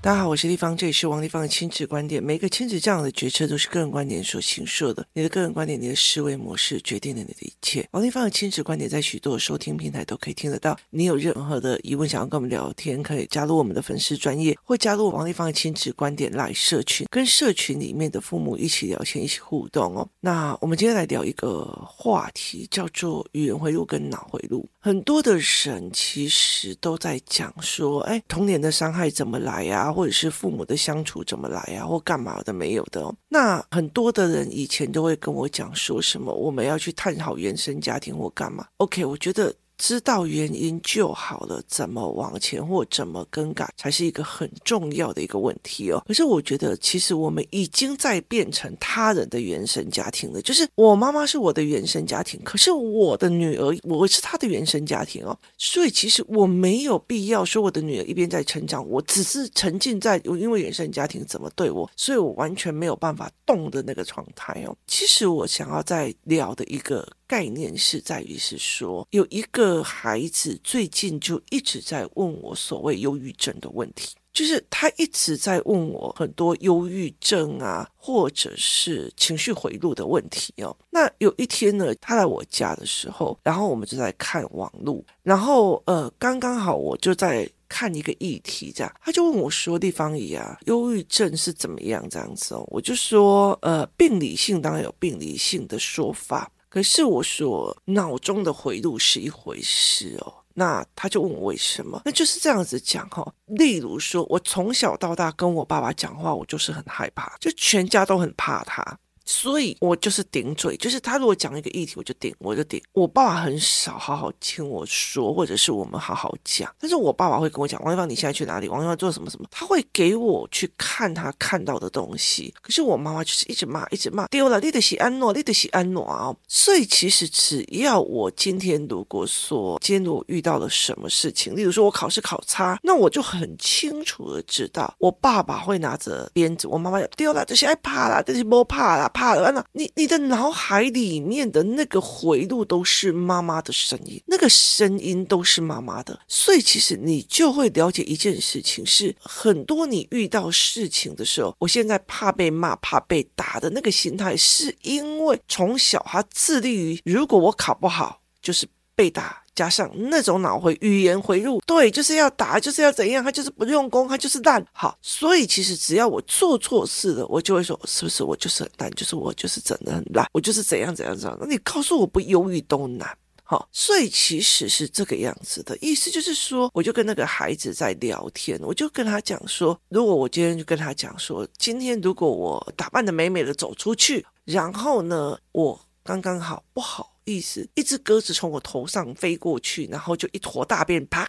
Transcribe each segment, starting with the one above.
大家好，我是丽芳，这里是王丽芳的亲子观点。每个亲子这样的决策都是个人观点所形设的。你的个人观点，你的思维模式决定了你的一切。王丽芳的亲子观点在许多收听平台都可以听得到。你有任何的疑问想要跟我们聊天，可以加入我们的粉丝专业，或加入王丽芳的亲子观点来社群，跟社群里面的父母一起聊天，一起互动哦。那我们今天来聊一个话题，叫做语言回路跟脑回路。很多的人其实都在讲说，哎，童年的伤害怎么来呀？或者是父母的相处怎么来呀？或干嘛的没有的哦。那很多的人以前都会跟我讲说什么，我们要去探讨原生家庭或干嘛。OK，我觉得。知道原因就好了，怎么往前或怎么更改，才是一个很重要的一个问题哦。可是我觉得，其实我们已经在变成他人的原生家庭了。就是我妈妈是我的原生家庭，可是我的女儿，我是她的原生家庭哦。所以其实我没有必要说我的女儿一边在成长，我只是沉浸在因为原生家庭怎么对我，所以我完全没有办法动的那个状态哦。其实我想要再聊的一个。概念是在于是说，有一个孩子最近就一直在问我所谓忧郁症的问题，就是他一直在问我很多忧郁症啊，或者是情绪回路的问题哦。那有一天呢，他来我家的时候，然后我们就在看网络，然后呃，刚刚好我就在看一个议题，这样他就问我说：“丽芳姨啊，忧郁症是怎么样这样子哦？”我就说：“呃，病理性当然有病理性的说法。”可是我说脑中的回路是一回事哦，那他就问我为什么？那就是这样子讲哈、哦。例如说，我从小到大跟我爸爸讲话，我就是很害怕，就全家都很怕他。所以我就是顶嘴，就是他如果讲一个议题，我就顶，我就顶。我爸爸很少好好听我说，或者是我们好好讲。但是我爸爸会跟我讲：“王一芳，你现在去哪里？王一芳做什么什么？”他会给我去看他看到的东西。可是我妈妈就是一直骂，一直骂，丢了，你得是安诺，你得是安诺啊。所以其实只要我今天如果说今天如果遇到了什么事情，例如说我考试考差，那我就很清楚的知道，我爸爸会拿着鞭子，我妈妈要丢了，这些爱怕啦，这些不怕啦。怕了，那你你的脑海里面的那个回路都是妈妈的声音，那个声音都是妈妈的，所以其实你就会了解一件事情，是很多你遇到事情的时候，我现在怕被骂、怕被打的那个心态，是因为从小他致力于，如果我考不好，就是被打。加上那种脑回语言回路，对，就是要打，就是要怎样，他就是不用功，他就是烂。好，所以其实只要我做错事了，我就会说，是不是我就是很烂，就是我就是真的很烂，我就是怎样怎样怎样。那你告诉我不忧郁都难。好，所以其实是这个样子的意思，就是说，我就跟那个孩子在聊天，我就跟他讲说，如果我今天就跟他讲说，今天如果我打扮得美美的走出去，然后呢，我刚刚好不好。意思，一只鸽子从我头上飞过去，然后就一坨大便啪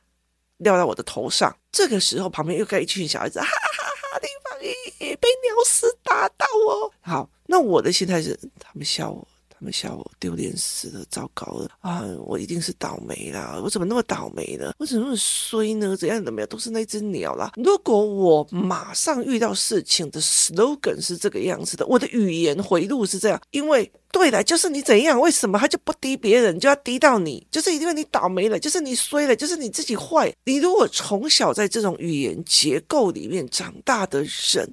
掉到我的头上。这个时候，旁边又该一群小孩子，哈哈哈！林芳姨被鸟屎打到哦。好，那我的心态是，他们笑我。们笑我丢脸死了，糟糕了啊！我一定是倒霉啦！我怎么那么倒霉呢？我怎么那么衰呢？怎样的没有？都是那只鸟啦！如果我马上遇到事情的 slogan 是这个样子的，我的语言回路是这样，因为对的，就是你怎样，为什么他就不滴别人，就要滴到你？就是因为你倒霉了，就是你衰了，就是你自己坏。你如果从小在这种语言结构里面长大的人，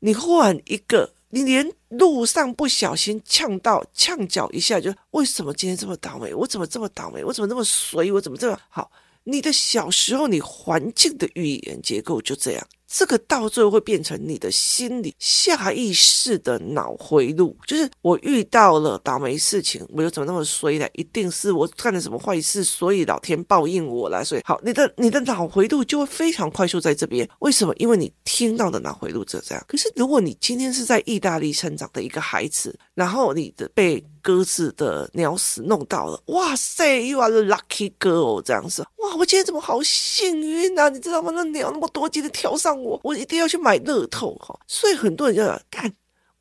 你换一个。你连路上不小心呛到呛脚一下，就为什么今天这么倒霉？我怎么这么倒霉？我怎么那么衰？我怎么这么好？你的小时候，你环境的语言结构就这样。这个到最后会变成你的心理下意识的脑回路，就是我遇到了倒霉事情，我又怎么那么衰呢？一定是我干了什么坏事，所以老天报应我了。所以好，你的你的脑回路就会非常快速在这边。为什么？因为你听到的脑回路就这样。可是如果你今天是在意大利成长的一个孩子，然后你的被鸽子的鸟屎弄到了，哇塞，you are the lucky girl，这样子，哇，我今天怎么好幸运啊？你知道吗？那鸟那么多，今天挑上。我我一定要去买乐透哈，所以很多人就干，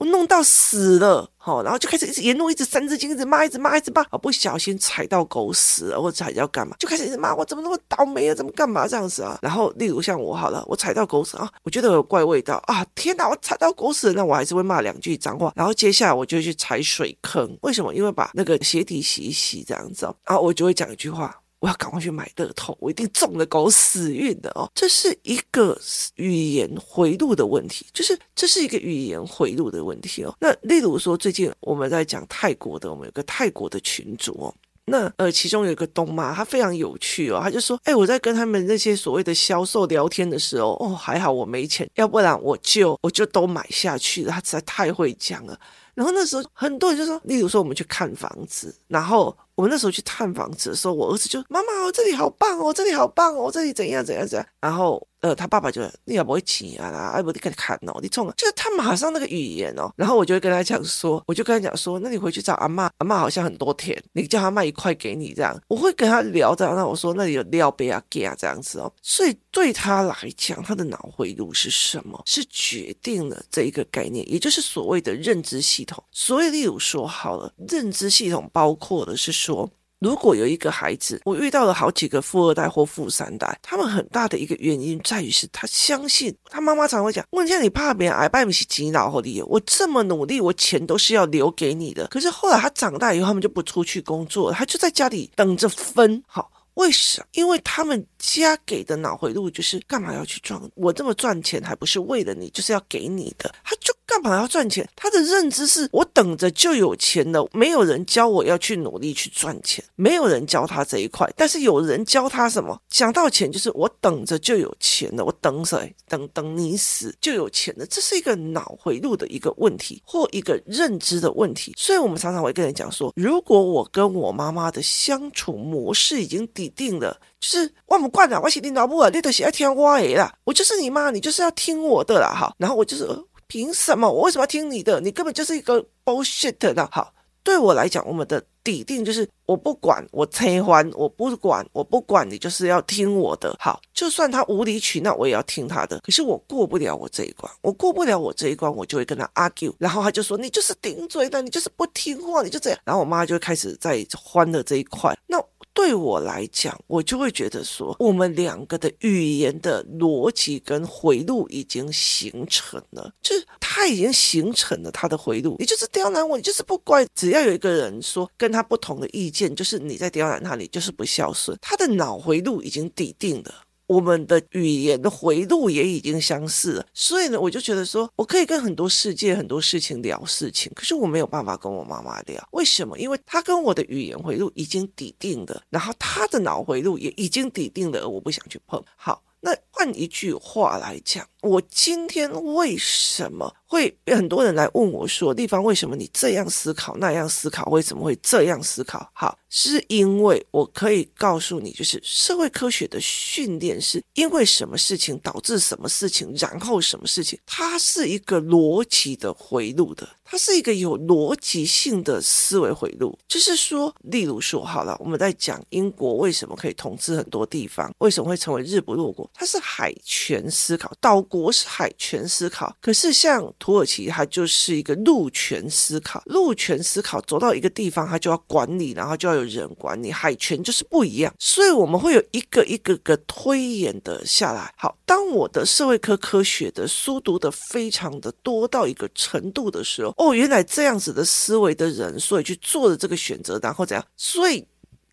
弄到死了好，然后就开始一直沿路一直三字经，一直骂，一直骂，一直骂，不小心踩到狗屎了，或者踩到干嘛，就开始一直骂我怎么那么倒霉啊，怎么干嘛这样子啊？然后例如像我好了，我踩到狗屎啊，我觉得有怪味道啊，天哪，我踩到狗屎，那我还是会骂两句脏话，然后接下来我就去踩水坑，为什么？因为把那个鞋底洗一洗这样子啊，我就会讲一句话。我要赶快去买乐透，我一定中了狗屎运的哦。这是一个语言回路的问题，就是这是一个语言回路的问题哦。那例如说，最近我们在讲泰国的，我们有个泰国的群主哦。那呃，其中有一个东妈，她非常有趣哦，她就说：“哎，我在跟他们那些所谓的销售聊天的时候，哦，还好我没钱，要不然我就我就都买下去了。她实在太会讲了。然后那时候很多人就说，例如说我们去看房子，然后我们那时候去探房子的时候，我儿子就妈妈，我，这里好棒哦，这里好棒哦，这里怎样怎样怎样，然后。呃，他爸爸就你也不会钱啊啦，哎，不你看哦，你冲了，就是他马上那个语言哦，然后我就会跟他讲说，我就跟他讲说，那你回去找阿嬷，阿嬷好像很多田，你叫他卖一块给你这样，我会跟他聊这样，那我说那里有料杯啊给啊这样子哦，所以对他来讲，他的脑回路是什么？是决定了这一个概念，也就是所谓的认知系统。所以例如说好了，认知系统包括的是说。如果有一个孩子，我遇到了好几个富二代或富三代，他们很大的一个原因在于是他相信他妈妈常会讲：问一下你怕别人挨拜不起几老后的我这么努力，我钱都是要留给你的。可是后来他长大以后，他们就不出去工作，他就在家里等着分。好，为什么？因为他们家给的脑回路就是干嘛要去赚？我这么赚钱还不是为了你，就是要给你的。他就。干嘛要赚钱？他的认知是我等着就有钱了，没有人教我要去努力去赚钱，没有人教他这一块，但是有人教他什么？讲到钱就是我等着就有钱了，我等谁？等等你死就有钱了，这是一个脑回路的一个问题或一个认知的问题。所以我们常常会跟人讲说，如果我跟我妈妈的相处模式已经底定了，就是我不惯了，我是你老母啊，你都是爱听我的啦，我就是你妈，你就是要听我的啦，哈，然后我就是。凭什么？我为什么要听你的？你根本就是一个 bullshit 的。好，对我来讲，我们的底定就是我不管，我拆欢，我不管，我不管你就是要听我的。好，就算他无理取闹，我也要听他的。可是我过不了我这一关，我过不了我这一关，我就会跟他 argue。然后他就说：“你就是顶嘴的，你就是不听话，你就这样。”然后我妈就开始在欢的这一块。那。对我来讲，我就会觉得说，我们两个的语言的逻辑跟回路已经形成了，就是他已经形成了他的回路。你就是刁难我，你就是不乖。只要有一个人说跟他不同的意见，就是你在刁难他，你就是不孝顺。他的脑回路已经底定了。我们的语言的回路也已经相似了，所以呢，我就觉得说，我可以跟很多世界很多事情聊事情，可是我没有办法跟我妈妈聊，为什么？因为她跟我的语言回路已经抵定了，然后她的脑回路也已经抵定了，而我不想去碰。好。那换一句话来讲，我今天为什么会很多人来问我说，地方为什么你这样思考那样思考，为什么会这样思考？好，是因为我可以告诉你，就是社会科学的训练是因为什么事情导致什么事情，然后什么事情，它是一个逻辑的回路的。它是一个有逻辑性的思维回路，就是说，例如说，好了，我们在讲英国为什么可以统治很多地方，为什么会成为日不落国？它是海权思考，岛国是海权思考，可是像土耳其，它就是一个陆权思考，陆权思考走到一个地方，它就要管理，然后就要有人管理，海权就是不一样，所以我们会有一个一个个推演的下来。好，当我的社会科科学的书读的非常的多到一个程度的时候。哦，原来这样子的思维的人，所以去做了这个选择，然后怎样？所以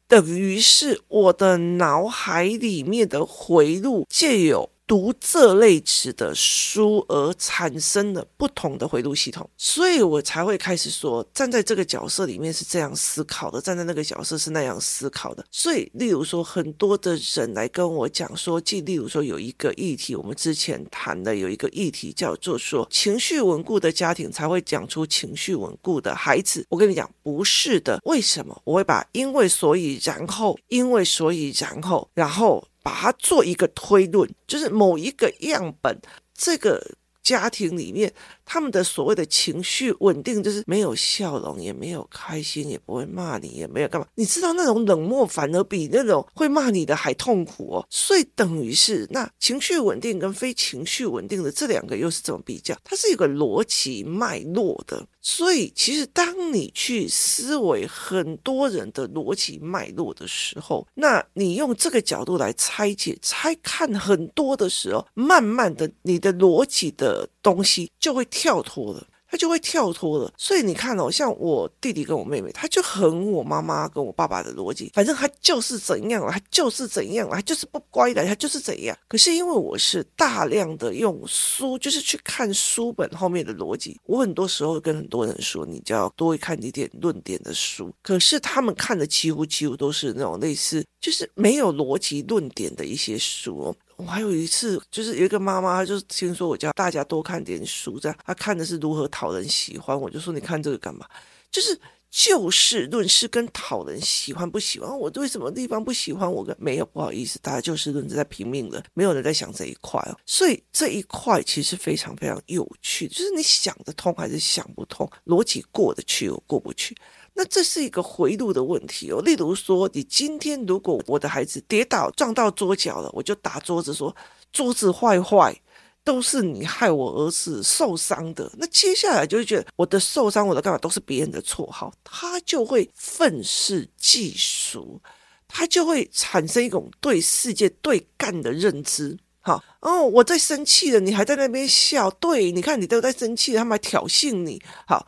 等于是我的脑海里面的回路就有。读这类词的书而产生了不同的回路系统，所以我才会开始说，站在这个角色里面是这样思考的，站在那个角色是那样思考的。所以，例如说，很多的人来跟我讲说，即例如说有一个议题，我们之前谈的有一个议题叫做说，情绪稳固的家庭才会讲出情绪稳固的孩子。我跟你讲，不是的。为什么？我会把因为所以然后，因为所以然后，然后。把它做一个推论，就是某一个样本，这个家庭里面。他们的所谓的情绪稳定，就是没有笑容，也没有开心，也不会骂你，也没有干嘛。你知道那种冷漠反而比那种会骂你的还痛苦哦。所以等于是那情绪稳定跟非情绪稳定的这两个又是怎么比较？它是一个逻辑脉络的。所以其实当你去思维很多人的逻辑脉络的时候，那你用这个角度来拆解、拆看很多的时候，慢慢的你的逻辑的东西就会。跳脱了，他就会跳脱了。所以你看哦，像我弟弟跟我妹妹，他就很我妈妈跟我爸爸的逻辑，反正他就是怎样了，他就是怎样了，他就是不乖的，他就是怎样。可是因为我是大量的用书，就是去看书本后面的逻辑，我很多时候跟很多人说，你就要多看一点论点的书。可是他们看的几乎几乎都是那种类似，就是没有逻辑论点的一些书。我还有一次，就是有一个妈妈，她就听说我叫大家多看点书，这样她看的是如何讨人喜欢。我就说你看这个干嘛？就是就事论事跟讨人喜欢不喜欢，我对什么地方不喜欢？我跟没有，不好意思，大家就事论事在拼命了，没有人在想这一块哦。所以这一块其实非常非常有趣，就是你想得通还是想不通，逻辑过得去又过不去。那这是一个回路的问题哦。例如说，你今天如果我的孩子跌倒撞到桌角了，我就打桌子说桌子坏坏，都是你害我儿子受伤的。那接下来就会觉得我的受伤，我的干嘛都是别人的错，好，他就会愤世嫉俗，他就会产生一种对世界对干的认知。好，哦，我在生气了，你还在那边笑，对，你看你都在生气，他们还挑衅你，好。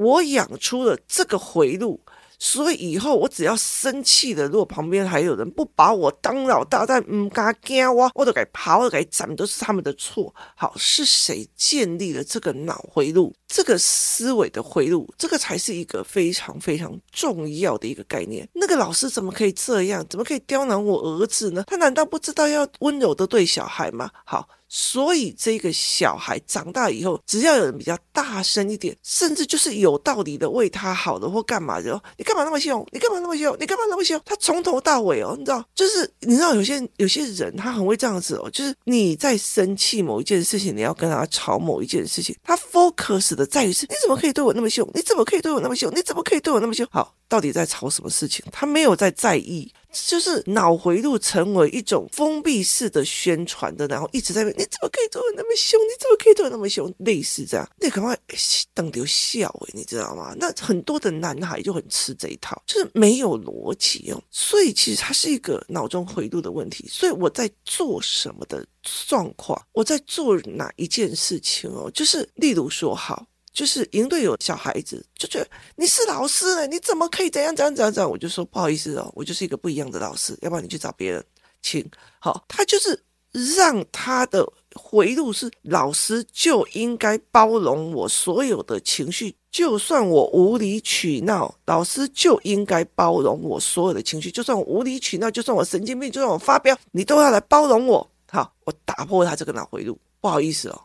我养出了这个回路，所以以后我只要生气的，如果旁边还有人不把我当老大，但唔敢惊我，我都该跑，我都该斩，都是他们的错。好，是谁建立了这个脑回路，这个思维的回路？这个才是一个非常非常重要的一个概念。那个老师怎么可以这样？怎么可以刁难我儿子呢？他难道不知道要温柔的对小孩吗？好。所以这个小孩长大以后，只要有人比较大声一点，甚至就是有道理的为他好的或干嘛的，你干嘛那么凶？你干嘛那么凶？你干嘛那么凶？他从头到尾哦，你知道，就是你知道有些有些人他很会这样子哦，就是你在生气某一件事情，你要跟他吵某一件事情，他 focus 的在于是你怎么可以对我那么凶？你怎么可以对我那么凶？你怎么可以对我那么凶？好，到底在吵什么事情？他没有在在意。就是脑回路成为一种封闭式的宣传的，然后一直在问你怎么可以对我那么凶？你怎么可以对我那么凶？类似这样，你赶快等丢笑诶，你知道吗？那很多的男孩就很吃这一套，就是没有逻辑哦。所以其实它是一个脑中回路的问题。所以我在做什么的状况，我在做哪一件事情哦，就是例如说好。就是营队有小孩子就觉得你是老师呢，你怎么可以怎样怎样怎样怎样？我就说不好意思哦，我就是一个不一样的老师，要不然你去找别人请。好，他就是让他的回路是老师就应该包容我所有的情绪，就算我无理取闹，老师就应该包容我所有的情绪，就算我无理取闹，就算我神经病，就算我发飙，你都要来包容我。好，我打破他这个脑回路，不好意思哦。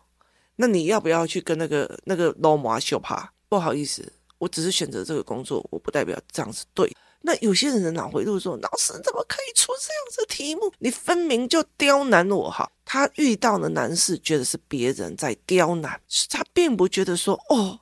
那你要不要去跟那个那个罗马修帕？不好意思，我只是选择这个工作，我不代表这样子对。那有些人的脑回路说：“老师怎么可以出这样子的题目？你分明就刁难我！”哈，他遇到的难事，觉得是别人在刁难，他并不觉得说：“哦，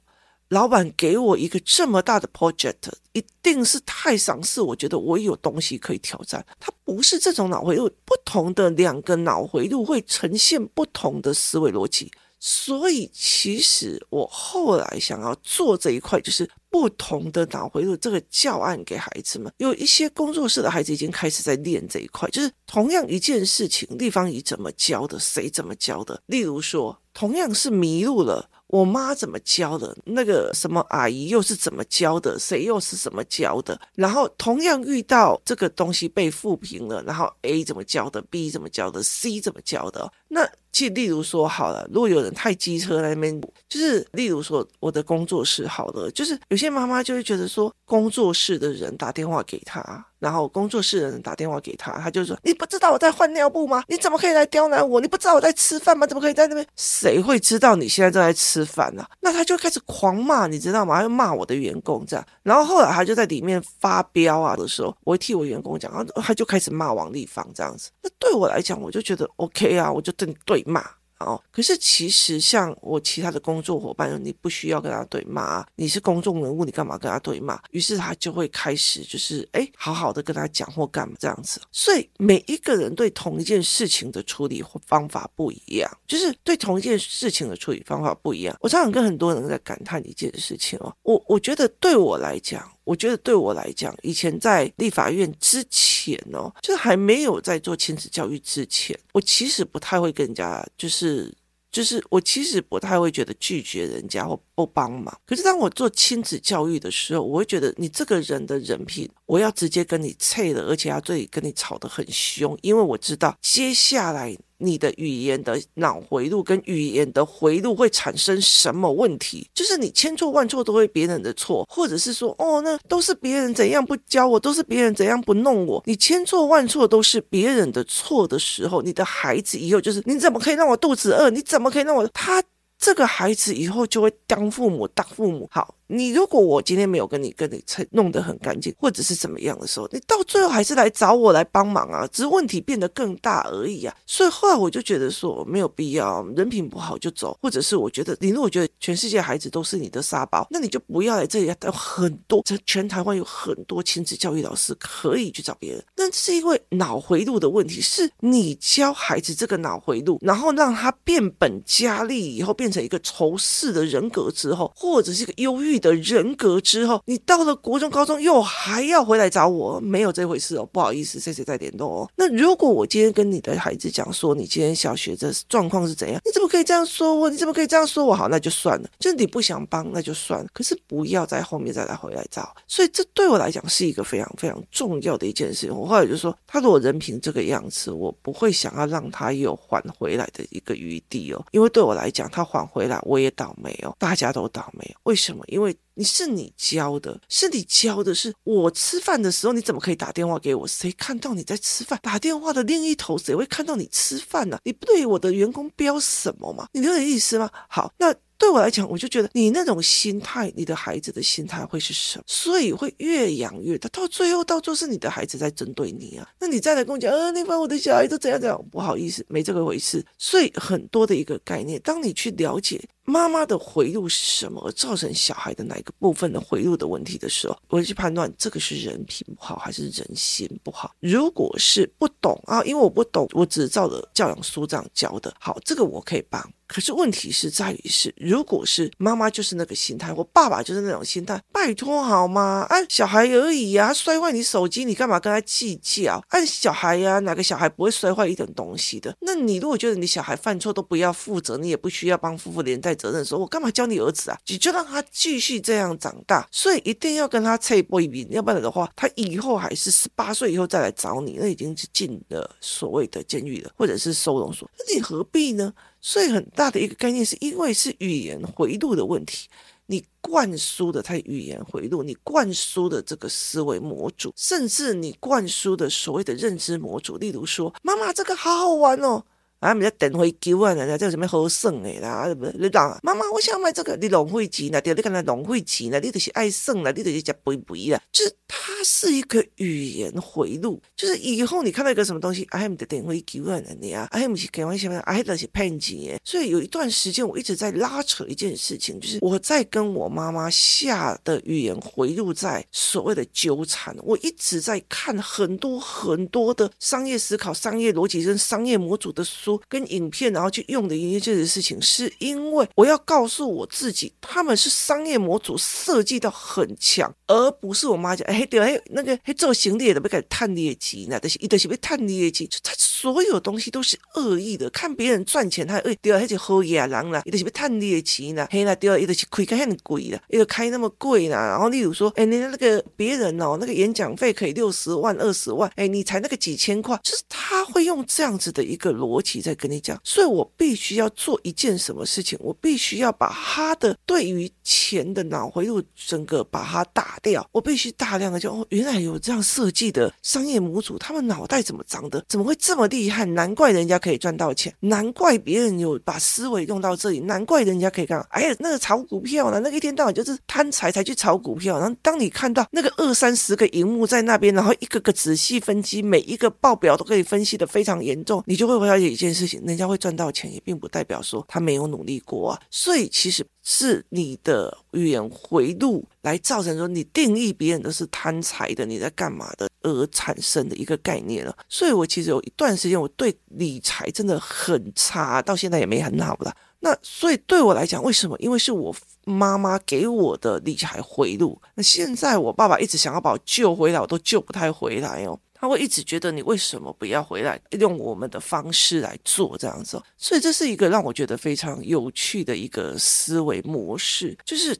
老板给我一个这么大的 project，一定是太赏识，我觉得我有东西可以挑战。”他不是这种脑回路，不同的两个脑回路会呈现不同的思维逻辑。所以，其实我后来想要做这一块，就是不同的脑回路这个教案给孩子们。有一些工作室的孩子已经开始在练这一块，就是同样一件事情，立方体怎么教的，谁怎么教的。例如说，同样是迷路了。我妈怎么教的？那个什么阿姨又是怎么教的？谁又是怎么教的？然后同样遇到这个东西被负评了，然后 A 怎么教的？B 怎么教的？C 怎么教的？那其实例如说好了，如果有人太机车在那边，就是例如说我的工作室好了，就是有些妈妈就会觉得说，工作室的人打电话给他。然后工作室的人打电话给他，他就说：“你不知道我在换尿布吗？你怎么可以来刁难我？你不知道我在吃饭吗？怎么可以在那边？谁会知道你现在正在吃饭呢？”那他就开始狂骂，你知道吗？他就骂我的员工这样。然后后来他就在里面发飙啊的时候，我会替我员工讲，然后他就开始骂王丽芳这样子。那对我来讲，我就觉得 OK 啊，我就对对骂。哦，可是其实像我其他的工作伙伴，你不需要跟他对骂，你是公众人物，你干嘛跟他对骂？于是他就会开始就是哎，好好的跟他讲或干嘛这样子。所以每一个人对同一件事情的处理或方法不一样，就是对同一件事情的处理方法不一样。我常常跟很多人在感叹一件事情哦，我我觉得对我来讲。我觉得对我来讲，以前在立法院之前哦，就是还没有在做亲子教育之前，我其实不太会跟人家就是就是我其实不太会觉得拒绝人家或不帮忙。可是当我做亲子教育的时候，我会觉得你这个人的人品，我要直接跟你脆了，而且要对跟你吵得很凶，因为我知道接下来。你的语言的脑回路跟语言的回路会产生什么问题？就是你千错万错都会别人的错，或者是说，哦，那都是别人怎样不教我，都是别人怎样不弄我。你千错万错都是别人的错的时候，你的孩子以后就是你怎么可以让我肚子饿？你怎么可以让我他这个孩子以后就会当父母当父母好。你如果我今天没有跟你跟你弄得很干净，或者是怎么样的时候，你到最后还是来找我来帮忙啊，只是问题变得更大而已啊。所以后来我就觉得说没有必要，人品不好就走，或者是我觉得你如果觉得全世界孩子都是你的沙包，那你就不要来这里。有很多，全台湾有很多亲子教育老师可以去找别人。那是因为脑回路的问题，是你教孩子这个脑回路，然后让他变本加厉以后变成一个仇视的人格之后，或者是一个忧郁。的人格之后，你到了国中、高中又还要回来找我，没有这回事哦，不好意思，谢谢再联络哦。那如果我今天跟你的孩子讲说，你今天小学的状况是怎样？你怎么可以这样说我？你怎么可以这样说我？好，那就算了，就是你不想帮，那就算了。可是不要在后面再来回来找。所以这对我来讲是一个非常非常重要的一件事情。我后来就说，他如果人品这个样子，我不会想要让他有还回来的一个余地哦，因为对我来讲，他还回来我也倒霉哦，大家都倒霉。为什么？因为你是你教的，是你教的，是我吃饭的时候，你怎么可以打电话给我？谁看到你在吃饭？打电话的另一头，谁会看到你吃饭呢？你不对我的员工标什么吗？你有点意思吗？好，那。对我来讲，我就觉得你那种心态，你的孩子的心态会是什么？所以会越养越大，到最后到最后是你的孩子在针对你啊。那你再来跟我讲，呃，你把我的小孩都怎样怎样？不好意思，没这个回事。所以很多的一个概念，当你去了解妈妈的回路是什么，造成小孩的哪一个部分的回路的问题的时候，我会去判断这个是人品不好还是人心不好。如果是不懂啊，因为我不懂，我只是照着教养书这样教的。好，这个我可以帮。可是问题是在于是，如果是妈妈就是那个心态，我爸爸就是那种心态，拜托好吗？哎，小孩而已呀，摔坏你手机，你干嘛跟他计较？哎，小孩呀，哪个小孩不会摔坏一点东西的？那你如果觉得你小孩犯错都不要负责，你也不需要帮夫妇连带责任说，我干嘛教你儿子啊？你就让他继续这样长大，所以一定要跟他脆不一笔，要不然的话，他以后还是十八岁以后再来找你，那已经是进了所谓的监狱了，或者是收容所，那你何必呢？所以很大的一个概念，是因为是语言回路的问题，你灌输的他语言回路，你灌输的这个思维模组，甚至你灌输的所谓的认知模组，例如说，妈妈这个好好玩哦。啊！你在等会叫啊，人家叫什么好耍的啦？你讲，妈妈，我想买这个，你浪费钱啦，对，你看他浪费钱啦，你就是爱耍啦，你就是吃肥肥啦。就是它是一个语言回路，就是以后你看到一个什么东西，哎，你的等会叫啊，人家啊，哎，不是给我什么，哎，那是骗钱。所以有一段时间，我一直在拉扯一件事情，就是我在跟我妈妈下的语言回路在所谓的纠缠。我一直在看很多很多的商业思考、商业逻辑跟商业模组的书。跟影片，然后去用的一件事情，是因为我要告诉我自己，他们是商业模组设计到很强，而不是我妈讲，哎，对，哎，那个，哎，做行李的不给探业绩，那都是一的是被探业绩，他所有东西都是恶意的，看别人赚钱，他哎，对，那就喝野狼了，一的是被探业绩呢，嘿，那对，一的是亏开很贵了，一个开那么贵呢，然后例如说，哎，你那个别人哦，那个演讲费可以六十万、二十万，哎，你才那个几千块，就是他会用这样子的一个逻辑。在跟你讲，所以我必须要做一件什么事情？我必须要把他的对于钱的脑回路整个把它打掉。我必须大量的就哦，原来有这样设计的商业模组，他们脑袋怎么长的？怎么会这么厉害？难怪人家可以赚到钱，难怪别人有把思维用到这里，难怪人家可以干。哎呀，那个炒股票呢？那一天到晚就是贪财才去炒股票。然后当你看到那个二三十个荧幕在那边，然后一个个仔细分析，每一个报表都可以分析的非常严重，你就会了解一件事情，人家会赚到钱，也并不代表说他没有努力过啊。所以其实是你的语言回路来造成说你定义别人都是贪财的，你在干嘛的而产生的一个概念了。所以我其实有一段时间我对理财真的很差，到现在也没很好了。那所以对我来讲，为什么？因为是我妈妈给我的理财回路。那现在我爸爸一直想要把我救回来，我都救不太回来哦。他会一直觉得你为什么不要回来，用我们的方式来做这样子。所以这是一个让我觉得非常有趣的一个思维模式，就是。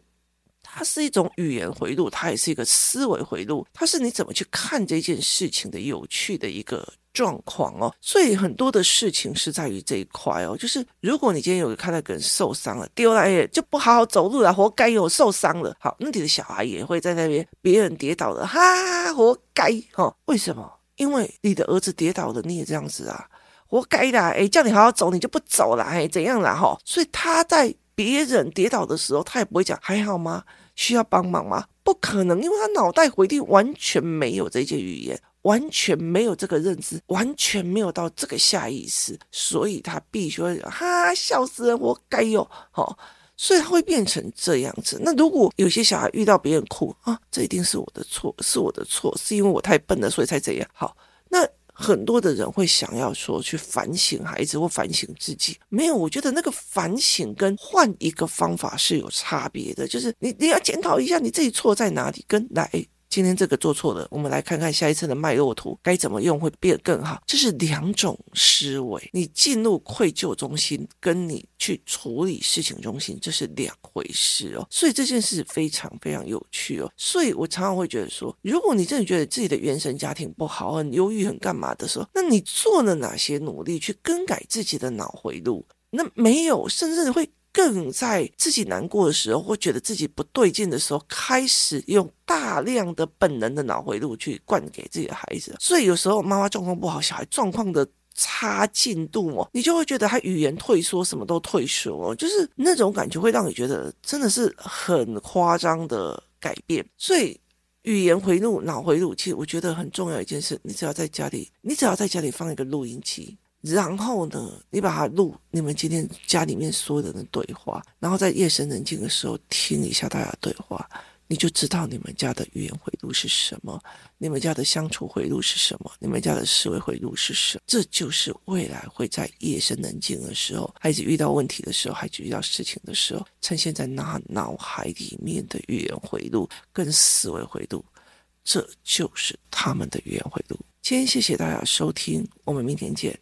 它是一种语言回路，它也是一个思维回路，它是你怎么去看这件事情的有趣的一个状况哦。所以很多的事情是在于这一块哦，就是如果你今天有看到一个人受伤了，丢了耶，就不好好走路了，活该有受伤了。好，那你的小孩也会在那边，别人跌倒了，哈，活该、哦？为什么？因为你的儿子跌倒了，你也这样子啊，活该的。哎，叫你好好走，你就不走了，哎，怎样了哈？所以他在别人跌倒的时候，他也不会讲还好吗？需要帮忙吗？不可能，因为他脑袋回地完全没有这些语言，完全没有这个认知，完全没有到这个下意识，所以他必须会哈笑死人，活该哟，好，所以他会变成这样子。那如果有些小孩遇到别人哭啊，这一定是我的错，是我的错，是因为我太笨了，所以才这样。好，那。很多的人会想要说去反省孩子或反省自己，没有，我觉得那个反省跟换一个方法是有差别的，就是你你要检讨一下你自己错在哪里，跟来。今天这个做错了，我们来看看下一次的脉络图该怎么用会变更好。这是两种思维，你进入愧疚中心，跟你去处理事情中心，这是两回事哦。所以这件事非常非常有趣哦。所以我常常会觉得说，如果你真的觉得自己的原生家庭不好，很忧郁，很干嘛的时候，那你做了哪些努力去更改自己的脑回路？那没有，甚至会。更在自己难过的时候，或觉得自己不对劲的时候，开始用大量的本能的脑回路去灌给自己的孩子。所以有时候妈妈状况不好，小孩状况的差进度哦，你就会觉得他语言退缩，什么都退缩哦，就是那种感觉会让你觉得真的是很夸张的改变。所以语言回路、脑回路，其实我觉得很重要一件事，你只要在家里，你只要在家里放一个录音机。然后呢，你把它录你们今天家里面所有人的对话，然后在夜深人静的时候听一下大家的对话，你就知道你们家的语言回路是什么，你们家的相处回路是什么，你们家的思维回路是什么。这就是未来会在夜深人静的时候，孩子遇到问题的时候，孩子遇到事情的时候，呈现在那脑海里面的语言回路跟思维回路，这就是他们的语言回路。今天谢谢大家收听，我们明天见。